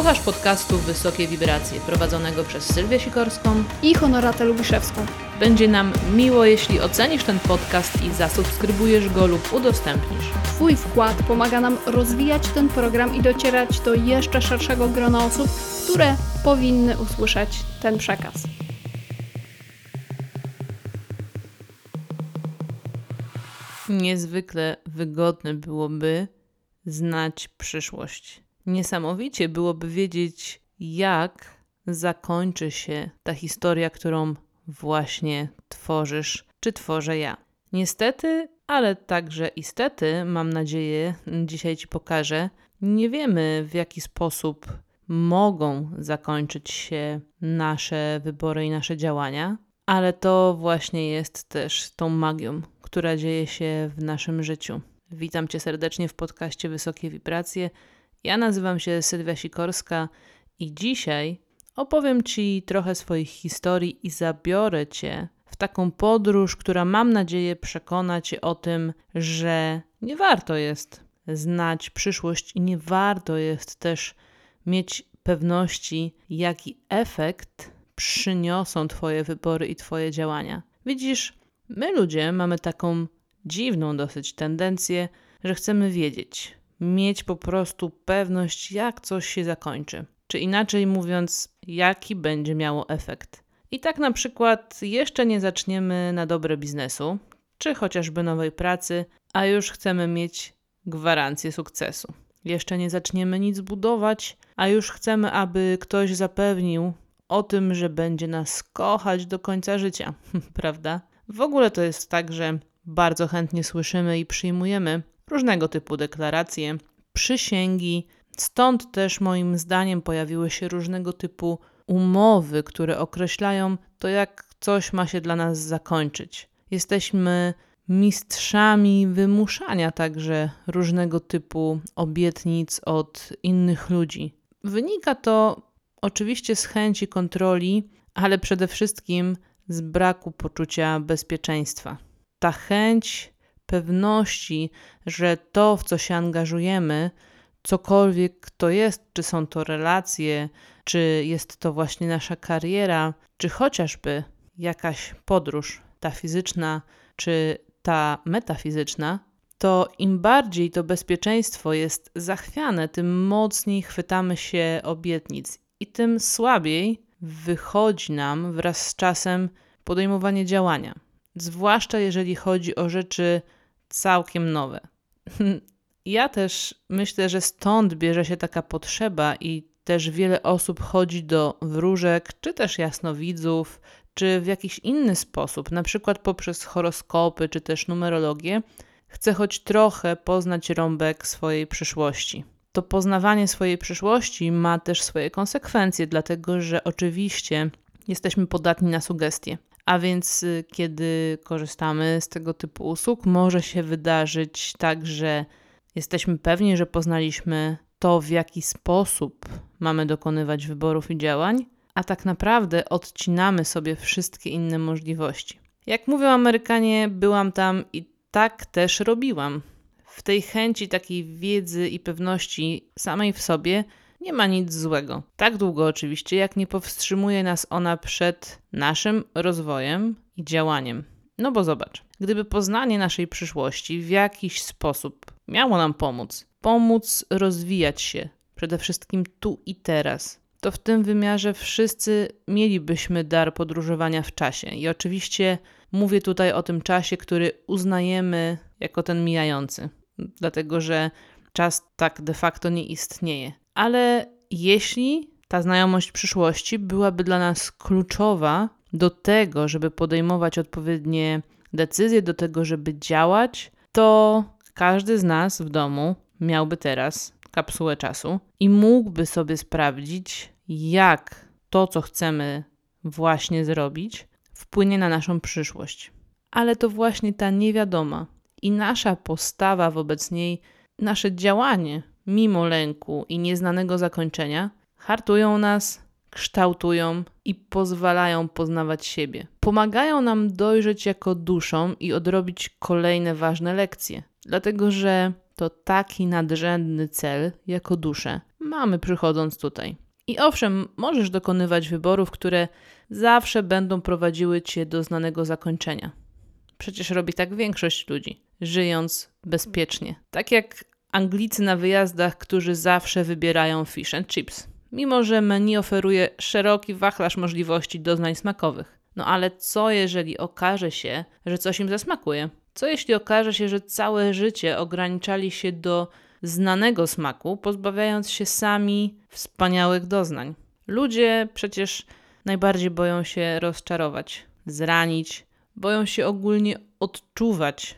Słuchasz podcastu Wysokie Wibracje, prowadzonego przez Sylwię Sikorską. I Honoratę Lubiszewską. Będzie nam miło, jeśli ocenisz ten podcast i zasubskrybujesz go lub udostępnisz. Twój wkład pomaga nam rozwijać ten program i docierać do jeszcze szerszego grona osób, które powinny usłyszeć ten przekaz. Niezwykle wygodne byłoby znać przyszłość. Niesamowicie byłoby wiedzieć, jak zakończy się ta historia, którą właśnie tworzysz, czy tworzę ja. Niestety, ale także istety, mam nadzieję, dzisiaj Ci pokażę, nie wiemy w jaki sposób mogą zakończyć się nasze wybory i nasze działania, ale to właśnie jest też tą magią, która dzieje się w naszym życiu. Witam Cię serdecznie w podcaście Wysokie Wibracje. Ja nazywam się Sylwia Sikorska i dzisiaj opowiem Ci trochę swoich historii i zabiorę Cię w taką podróż, która mam nadzieję przekona Cię o tym, że nie warto jest znać przyszłość i nie warto jest też mieć pewności, jaki efekt przyniosą Twoje wybory i Twoje działania. Widzisz, my ludzie mamy taką dziwną dosyć tendencję, że chcemy wiedzieć, mieć po prostu pewność, jak coś się zakończy, czy inaczej mówiąc, jaki będzie miało efekt. I tak na przykład jeszcze nie zaczniemy na dobre biznesu, czy chociażby nowej pracy, a już chcemy mieć gwarancję sukcesu. Jeszcze nie zaczniemy nic budować, a już chcemy, aby ktoś zapewnił o tym, że będzie nas kochać do końca życia, prawda? W ogóle to jest tak, że bardzo chętnie słyszymy i przyjmujemy różnego typu deklaracje, przysięgi. Stąd też moim zdaniem pojawiły się różnego typu umowy, które określają to, jak coś ma się dla nas zakończyć. Jesteśmy mistrzami wymuszania także różnego typu obietnic od innych ludzi. Wynika to oczywiście z chęci kontroli, ale przede wszystkim z braku poczucia bezpieczeństwa. Ta chęć pewności, że to, w co się angażujemy, cokolwiek to jest, czy są to relacje, czy jest to właśnie nasza kariera, czy chociażby jakaś podróż, ta fizyczna, czy ta metafizyczna, to im bardziej to bezpieczeństwo jest zachwiane, tym mocniej chwytamy się obietnic i tym słabiej wychodzi nam wraz z czasem podejmowanie działania. Zwłaszcza jeżeli chodzi o rzeczy całkiem nowe. Ja też myślę, że stąd bierze się taka potrzeba i też wiele osób chodzi do wróżek, czy też jasnowidzów, czy w jakiś inny sposób, na przykład poprzez horoskopy, czy też numerologię, chce choć trochę poznać rąbek swojej przyszłości. To poznawanie swojej przyszłości ma też swoje konsekwencje, dlatego że oczywiście jesteśmy podatni na sugestie. A więc, y, kiedy korzystamy z tego typu usług, może się wydarzyć tak, że jesteśmy pewni, że poznaliśmy to, w jaki sposób mamy dokonywać wyborów i działań, a tak naprawdę odcinamy sobie wszystkie inne możliwości. Jak mówią Amerykanie, byłam tam i tak też robiłam. W tej chęci takiej wiedzy i pewności samej w sobie nie ma nic złego. Tak długo oczywiście, jak nie powstrzymuje nas ona przed naszym rozwojem i działaniem. No bo zobacz, gdyby poznanie naszej przyszłości w jakiś sposób miało nam pomóc, pomóc rozwijać się, przede wszystkim tu i teraz, to w tym wymiarze wszyscy mielibyśmy dar podróżowania w czasie. I oczywiście mówię tutaj o tym czasie, który uznajemy jako ten mijający, dlatego że czas tak de facto nie istnieje. Ale jeśli ta znajomość przyszłości byłaby dla nas kluczowa do tego, żeby podejmować odpowiednie decyzje, do tego, żeby działać, to każdy z nas w domu miałby teraz kapsułę czasu i mógłby sobie sprawdzić, jak to, co chcemy właśnie zrobić, wpłynie na naszą przyszłość. Ale to właśnie ta niewiadoma i nasza postawa wobec niej, nasze działanie mimo lęku i nieznanego zakończenia, hartują nas, kształtują i pozwalają poznawać siebie. Pomagają nam dojrzeć jako duszą i odrobić kolejne ważne lekcje, dlatego że to taki nadrzędny cel jako duszę mamy przychodząc tutaj. I owszem, możesz dokonywać wyborów, które zawsze będą prowadziły cię do znanego zakończenia. Przecież robi tak większość ludzi, żyjąc bezpiecznie. Tak jak Anglicy na wyjazdach, którzy zawsze wybierają fish and chips, mimo że menu oferuje szeroki wachlarz możliwości doznań smakowych. No ale co jeżeli okaże się, że coś im zasmakuje? Co jeśli okaże się, że całe życie ograniczali się do znanego smaku, pozbawiając się sami wspaniałych doznań? Ludzie przecież najbardziej boją się rozczarować, zranić, boją się ogólnie odczuwać,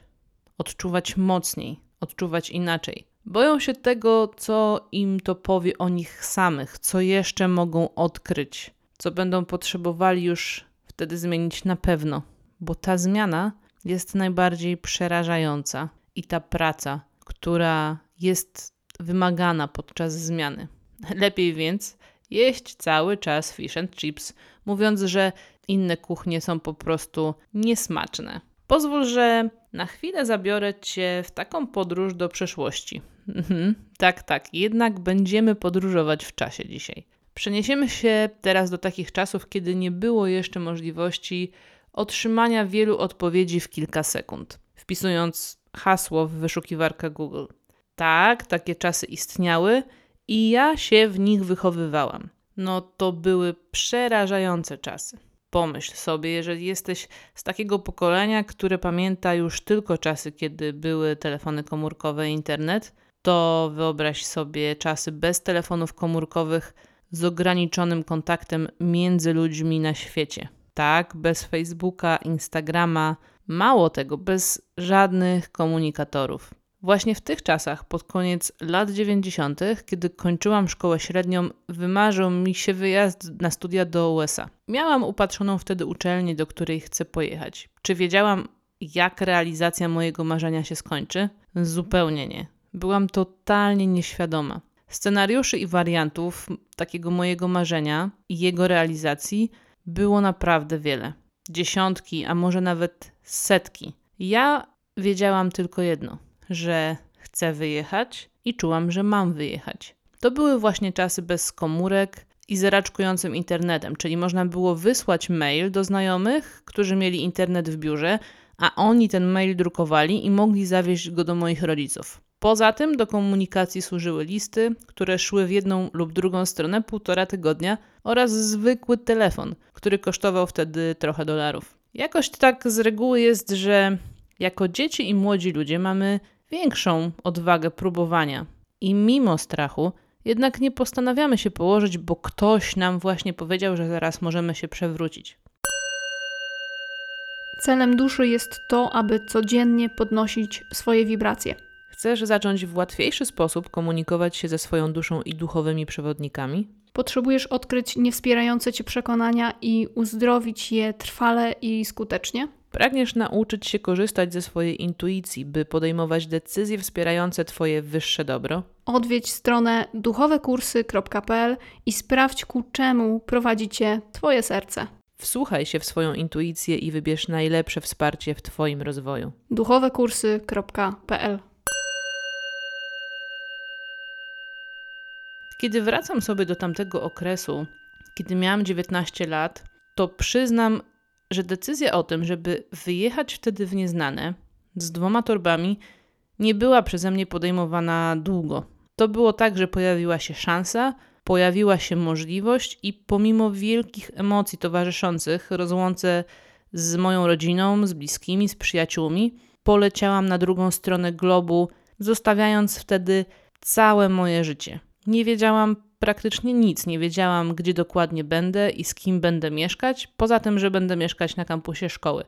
odczuwać mocniej, odczuwać inaczej. Boją się tego, co im to powie o nich samych, co jeszcze mogą odkryć, co będą potrzebowali już wtedy zmienić na pewno, bo ta zmiana jest najbardziej przerażająca i ta praca, która jest wymagana podczas zmiany. Lepiej więc jeść cały czas fish and chips, mówiąc, że inne kuchnie są po prostu niesmaczne. Pozwól, że na chwilę zabiorę Cię w taką podróż do przeszłości. Mhm, tak, tak, jednak będziemy podróżować w czasie dzisiaj. Przeniesiemy się teraz do takich czasów, kiedy nie było jeszcze możliwości otrzymania wielu odpowiedzi w kilka sekund, wpisując hasło w wyszukiwarkę Google. Tak, takie czasy istniały i ja się w nich wychowywałam. No to były przerażające czasy. Pomyśl sobie, jeżeli jesteś z takiego pokolenia, które pamięta już tylko czasy, kiedy były telefony komórkowe i internet, to wyobraź sobie czasy bez telefonów komórkowych z ograniczonym kontaktem między ludźmi na świecie. Tak, bez Facebooka, Instagrama, mało tego, bez żadnych komunikatorów. Właśnie w tych czasach, pod koniec lat 90., kiedy kończyłam szkołę średnią, wymarzył mi się wyjazd na studia do USA. Miałam upatrzoną wtedy uczelnię, do której chcę pojechać. Czy wiedziałam, jak realizacja mojego marzenia się skończy? Zupełnie nie. Byłam totalnie nieświadoma. Scenariuszy i wariantów takiego mojego marzenia i jego realizacji było naprawdę wiele. Dziesiątki, a może nawet setki. Ja wiedziałam tylko jedno – że chcę wyjechać i czułam, że mam wyjechać. To były właśnie czasy bez komórek i z raczkującym internetem, czyli można było wysłać mail do znajomych, którzy mieli internet w biurze, a oni ten mail drukowali i mogli zawieźć go do moich rodziców. Poza tym do komunikacji służyły listy, które szły w jedną lub drugą stronę półtora tygodnia oraz zwykły telefon, który kosztował wtedy trochę dolarów. Jakoś tak z reguły jest, że jako dzieci i młodzi ludzie mamy większą odwagę próbowania. I mimo strachu, jednak nie postanawiamy się położyć, bo ktoś nam właśnie powiedział, że zaraz możemy się przewrócić. Celem duszy jest to, aby codziennie podnosić swoje wibracje. Chcesz zacząć w łatwiejszy sposób komunikować się ze swoją duszą i duchowymi przewodnikami? Potrzebujesz odkryć niewspierające cię przekonania i uzdrowić je trwale i skutecznie? Pragniesz nauczyć się korzystać ze swojej intuicji, by podejmować decyzje wspierające Twoje wyższe dobro? Odwiedź stronę duchowekursy.pl i sprawdź, ku czemu prowadzi Cię Twoje serce. Wsłuchaj się w swoją intuicję i wybierz najlepsze wsparcie w Twoim rozwoju. duchowekursy.pl Kiedy wracam sobie do tamtego okresu, kiedy miałam 19 lat, to przyznam, że decyzja o tym, żeby wyjechać wtedy w nieznane z dwoma torbami, nie była przeze mnie podejmowana długo. To było tak, że pojawiła się szansa, pojawiła się możliwość, i pomimo wielkich emocji towarzyszących rozłące z moją rodziną, z bliskimi, z przyjaciółmi, poleciałam na drugą stronę globu, zostawiając wtedy całe moje życie. Nie wiedziałam praktycznie nic, nie wiedziałam, gdzie dokładnie będę i z kim będę mieszkać, poza tym, że będę mieszkać na kampusie szkoły.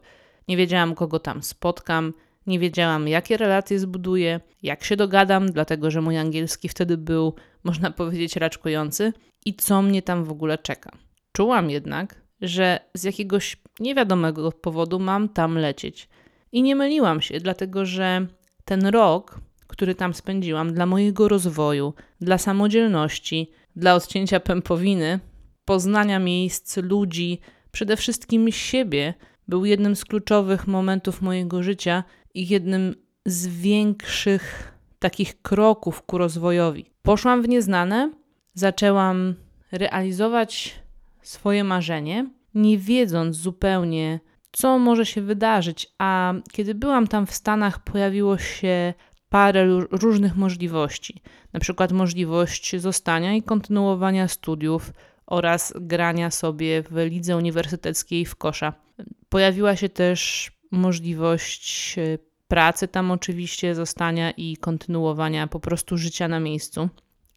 Nie wiedziałam, kogo tam spotkam, nie wiedziałam, jakie relacje zbuduję, jak się dogadam, dlatego że mój angielski wtedy był, można powiedzieć, raczkujący i co mnie tam w ogóle czeka. Czułam jednak, że z jakiegoś niewiadomego powodu mam tam lecieć. I nie myliłam się, dlatego że ten rok, który tam spędziłam, dla mojego rozwoju, dla samodzielności, dla odcięcia pępowiny, poznania miejsc, ludzi, przede wszystkim siebie, był jednym z kluczowych momentów mojego życia i jednym z większych takich kroków ku rozwojowi. Poszłam w nieznane, zaczęłam realizować swoje marzenie, nie wiedząc zupełnie, co może się wydarzyć. A kiedy byłam tam w Stanach, pojawiło się parę różnych możliwości, na przykład możliwość zostania i kontynuowania studiów oraz grania sobie w lidze uniwersyteckiej w kosza. Pojawiła się też możliwość e, pracy tam oczywiście, zostania i kontynuowania po prostu życia na miejscu.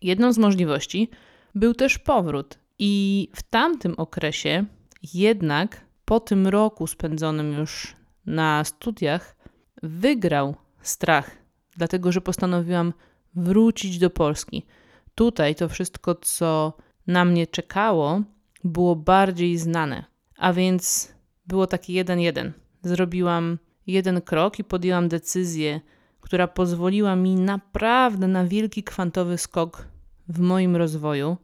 Jedną z możliwości był też powrót. I w tamtym okresie jednak po tym roku spędzonym już na studiach wygrał strach, dlatego że postanowiłam wrócić do Polski. Tutaj to wszystko, co na mnie czekało, było bardziej znane, a więc było taki jeden-jeden. Zrobiłam jeden krok i podjęłam decyzję, która pozwoliła mi naprawdę na wielki kwantowy skok w moim rozwoju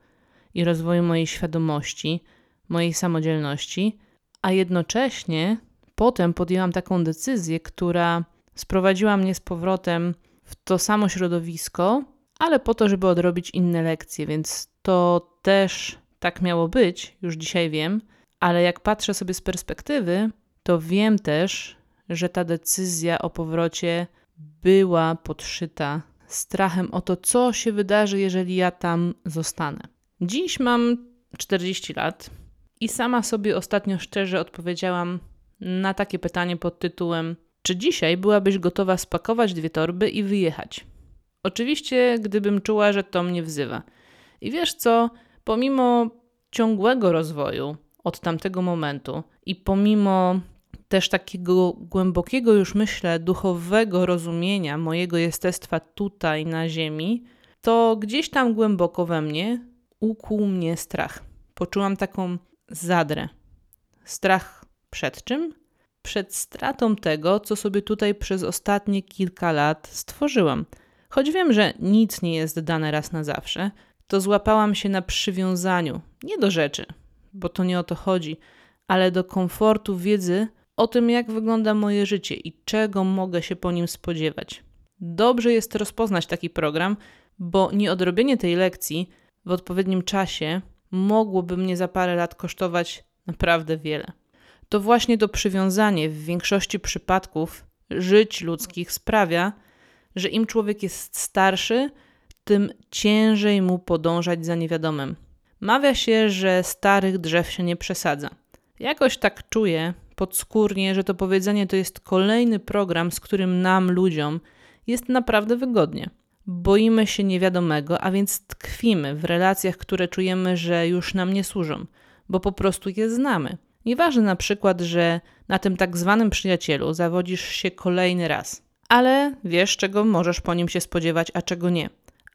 i rozwoju mojej świadomości, mojej samodzielności, a jednocześnie potem podjęłam taką decyzję, która sprowadziła mnie z powrotem w to samo środowisko, ale po to, żeby odrobić inne lekcje, więc to też tak miało być, już dzisiaj wiem, ale jak patrzę sobie z perspektywy, to wiem też, że ta decyzja o powrocie była podszyta strachem o to, co się wydarzy, jeżeli ja tam zostanę. Dziś mam 40 lat i sama sobie ostatnio szczerze odpowiedziałam na takie pytanie pod tytułem: Czy dzisiaj byłabyś gotowa spakować dwie torby i wyjechać? Oczywiście, gdybym czuła, że to mnie wzywa. I wiesz co, pomimo ciągłego rozwoju od tamtego momentu i pomimo też takiego głębokiego, już myślę, duchowego rozumienia mojego jestestwa tutaj na Ziemi, to gdzieś tam głęboko we mnie ukłuł mnie strach. Poczułam taką zadrę. Strach przed czym? Przed stratą tego, co sobie tutaj przez ostatnie kilka lat stworzyłam. Choć wiem, że nic nie jest dane raz na zawsze, to złapałam się na przywiązaniu nie do rzeczy, bo to nie o to chodzi, ale do komfortu wiedzy o tym, jak wygląda moje życie i czego mogę się po nim spodziewać. Dobrze jest rozpoznać taki program, bo nieodrobienie tej lekcji w odpowiednim czasie mogłoby mnie za parę lat kosztować naprawdę wiele. To właśnie to przywiązanie w większości przypadków żyć ludzkich sprawia, że im człowiek jest starszy, tym ciężej mu podążać za niewiadomym. Mawia się, że starych drzew się nie przesadza. Jakoś tak czuję podskórnie, że to powiedzenie to jest kolejny program, z którym nam, ludziom, jest naprawdę wygodnie. Boimy się niewiadomego, a więc tkwimy w relacjach, które czujemy, że już nam nie służą, bo po prostu je znamy. Nieważne na przykład, że na tym tak zwanym przyjacielu zawodzisz się kolejny raz, ale wiesz, czego możesz po nim się spodziewać, a czego nie.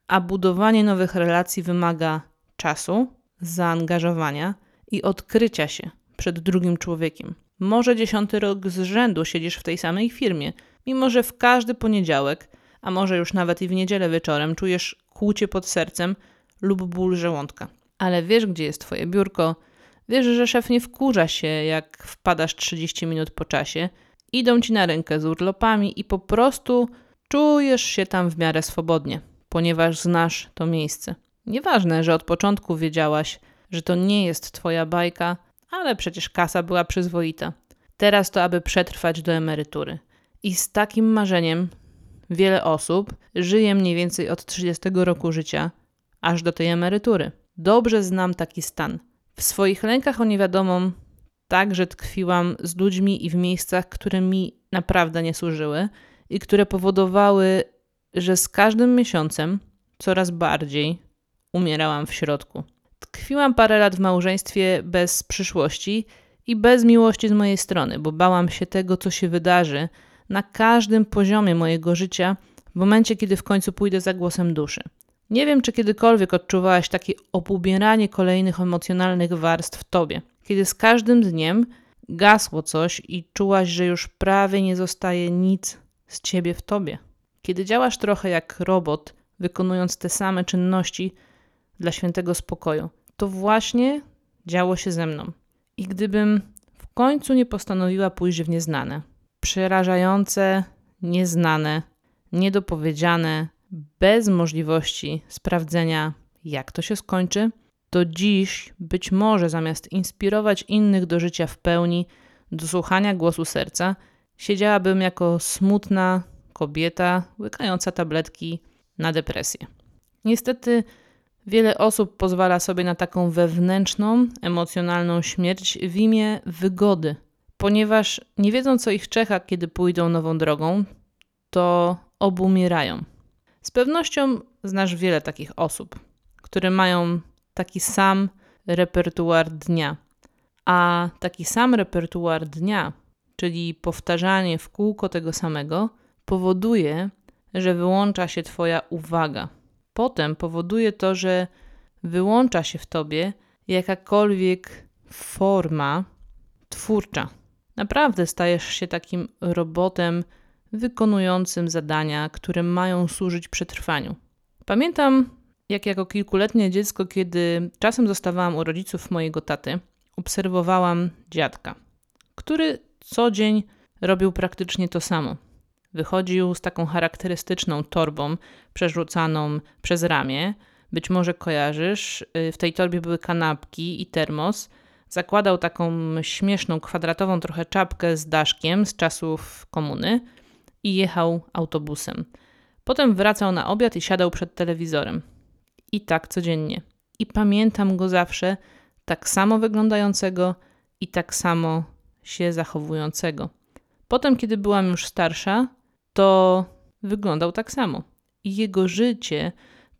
A budowanie nowych relacji wymaga czasu, zaangażowania i odkrycia się przed drugim człowiekiem. Może dziesiąty rok z rzędu siedzisz w tej samej firmie, mimo że w każdy poniedziałek a może już nawet i w niedzielę wieczorem czujesz kłucie pod sercem lub ból żołądka. Ale wiesz, gdzie jest twoje biurko, wiesz, że szef nie wkurza się, jak wpadasz 30 minut po czasie, idą ci na rękę z urlopami i po prostu czujesz się tam w miarę swobodnie, ponieważ znasz to miejsce. Nieważne, że od początku wiedziałaś, że to nie jest twoja bajka, ale przecież kasa była przyzwoita. Teraz to, aby przetrwać do emerytury. I z takim marzeniem Wiele osób żyje mniej więcej od 30 roku życia aż do tej emerytury. Dobrze znam taki stan. W swoich lękach o niewiadomą także tkwiłam z ludźmi i w miejscach, które mi naprawdę nie służyły i które powodowały, że z każdym miesiącem coraz bardziej umierałam w środku. Tkwiłam parę lat w małżeństwie bez przyszłości i bez miłości z mojej strony, bo bałam się tego, co się wydarzy na każdym poziomie mojego życia w momencie, kiedy w końcu pójdę za głosem duszy. Nie wiem, czy kiedykolwiek odczuwałaś takie obubieranie kolejnych emocjonalnych warstw w tobie, kiedy z każdym dniem gasło coś i czułaś, że już prawie nie zostaje nic z ciebie w tobie. Kiedy działasz trochę jak robot, wykonując te same czynności dla świętego spokoju, to właśnie działo się ze mną. I gdybym w końcu nie postanowiła pójść w nieznane, przerażające, nieznane, niedopowiedziane, bez możliwości sprawdzenia, jak to się skończy, to dziś być może zamiast inspirować innych do życia w pełni, do słuchania głosu serca, siedziałabym jako smutna kobieta łykająca tabletki na depresję. Niestety, wiele osób pozwala sobie na taką wewnętrzną, emocjonalną śmierć w imię wygody, ponieważ nie wiedzą, co ich czeka, kiedy pójdą nową drogą, to obumierają. Z pewnością znasz wiele takich osób, które mają taki sam repertuar dnia. A taki sam repertuar dnia, czyli powtarzanie w kółko tego samego, powoduje, że wyłącza się Twoja uwaga. Potem powoduje to, że wyłącza się w Tobie jakakolwiek forma twórcza. Naprawdę stajesz się takim robotem wykonującym zadania, które mają służyć przetrwaniu. Pamiętam, jak jako kilkuletnie dziecko, kiedy czasem zostawałam u rodziców mojego taty, obserwowałam dziadka, który co dzień robił praktycznie to samo. Wychodził z taką charakterystyczną torbą przerzucaną przez ramię. Być może kojarzysz, y, w tej torbie były kanapki i termos. Zakładał taką śmieszną, kwadratową trochę czapkę z daszkiem z czasów komuny i jechał autobusem. Potem wracał na obiad i siadał przed telewizorem. I tak codziennie. I pamiętam go zawsze tak samo wyglądającego i tak samo się zachowującego. Potem, kiedy byłam już starsza, to wyglądał tak samo. I jego życie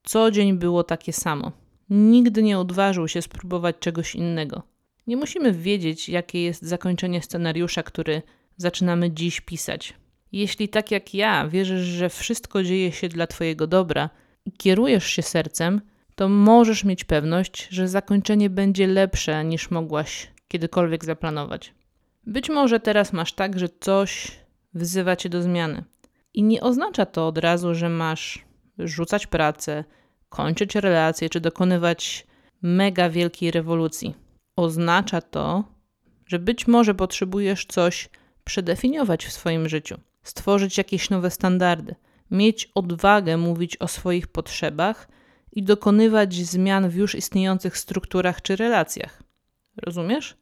co dzień było takie samo. Nigdy nie odważył się spróbować czegoś innego. Nie musimy wiedzieć, jakie jest zakończenie scenariusza, który zaczynamy dziś pisać. Jeśli tak jak ja wierzysz, że wszystko dzieje się dla Twojego dobra i kierujesz się sercem, to możesz mieć pewność, że zakończenie będzie lepsze niż mogłaś kiedykolwiek zaplanować. Być może teraz masz tak, że coś wzywa cię do zmiany. I nie oznacza to od razu, że masz rzucać pracę, kończyć relacje czy dokonywać mega wielkiej rewolucji. Oznacza to, że być może potrzebujesz coś przedefiniować w swoim życiu stworzyć jakieś nowe standardy, mieć odwagę mówić o swoich potrzebach i dokonywać zmian w już istniejących strukturach czy relacjach. Rozumiesz?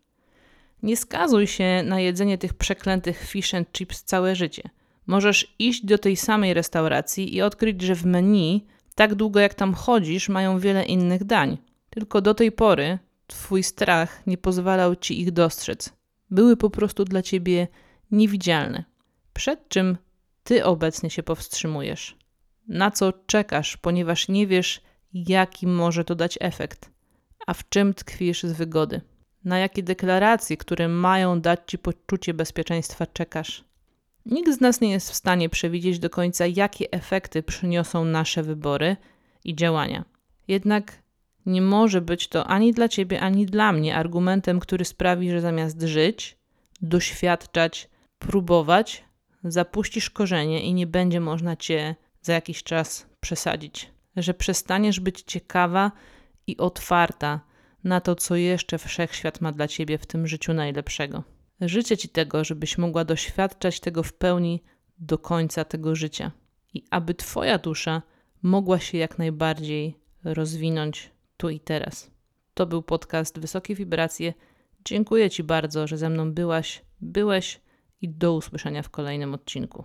Nie skazuj się na jedzenie tych przeklętych fish and chips całe życie. Możesz iść do tej samej restauracji i odkryć, że w menu, tak długo jak tam chodzisz, mają wiele innych dań. Tylko do tej pory twój strach nie pozwalał ci ich dostrzec. Były po prostu dla ciebie niewidzialne. Przed czym ty obecnie się powstrzymujesz? Na co czekasz, ponieważ nie wiesz, jaki może to dać efekt? A w czym tkwisz z wygody? Na jakie deklaracje, które mają dać ci poczucie bezpieczeństwa, czekasz? Nikt z nas nie jest w stanie przewidzieć do końca, jakie efekty przyniosą nasze wybory i działania. Jednak nie może być to ani dla ciebie, ani dla mnie argumentem, który sprawi, że zamiast żyć, doświadczać, próbować, zapuścisz korzenie i nie będzie można cię za jakiś czas przesadzić. Że przestaniesz być ciekawa i otwarta na to, co jeszcze wszechświat ma dla ciebie w tym życiu najlepszego. Życzę ci tego, żebyś mogła doświadczać tego w pełni do końca tego życia i aby twoja dusza mogła się jak najbardziej rozwinąć tu i teraz. To był podcast Wysokie Wibracje. Dziękuję Ci bardzo, że ze mną byłaś, byłeś i do usłyszenia w kolejnym odcinku.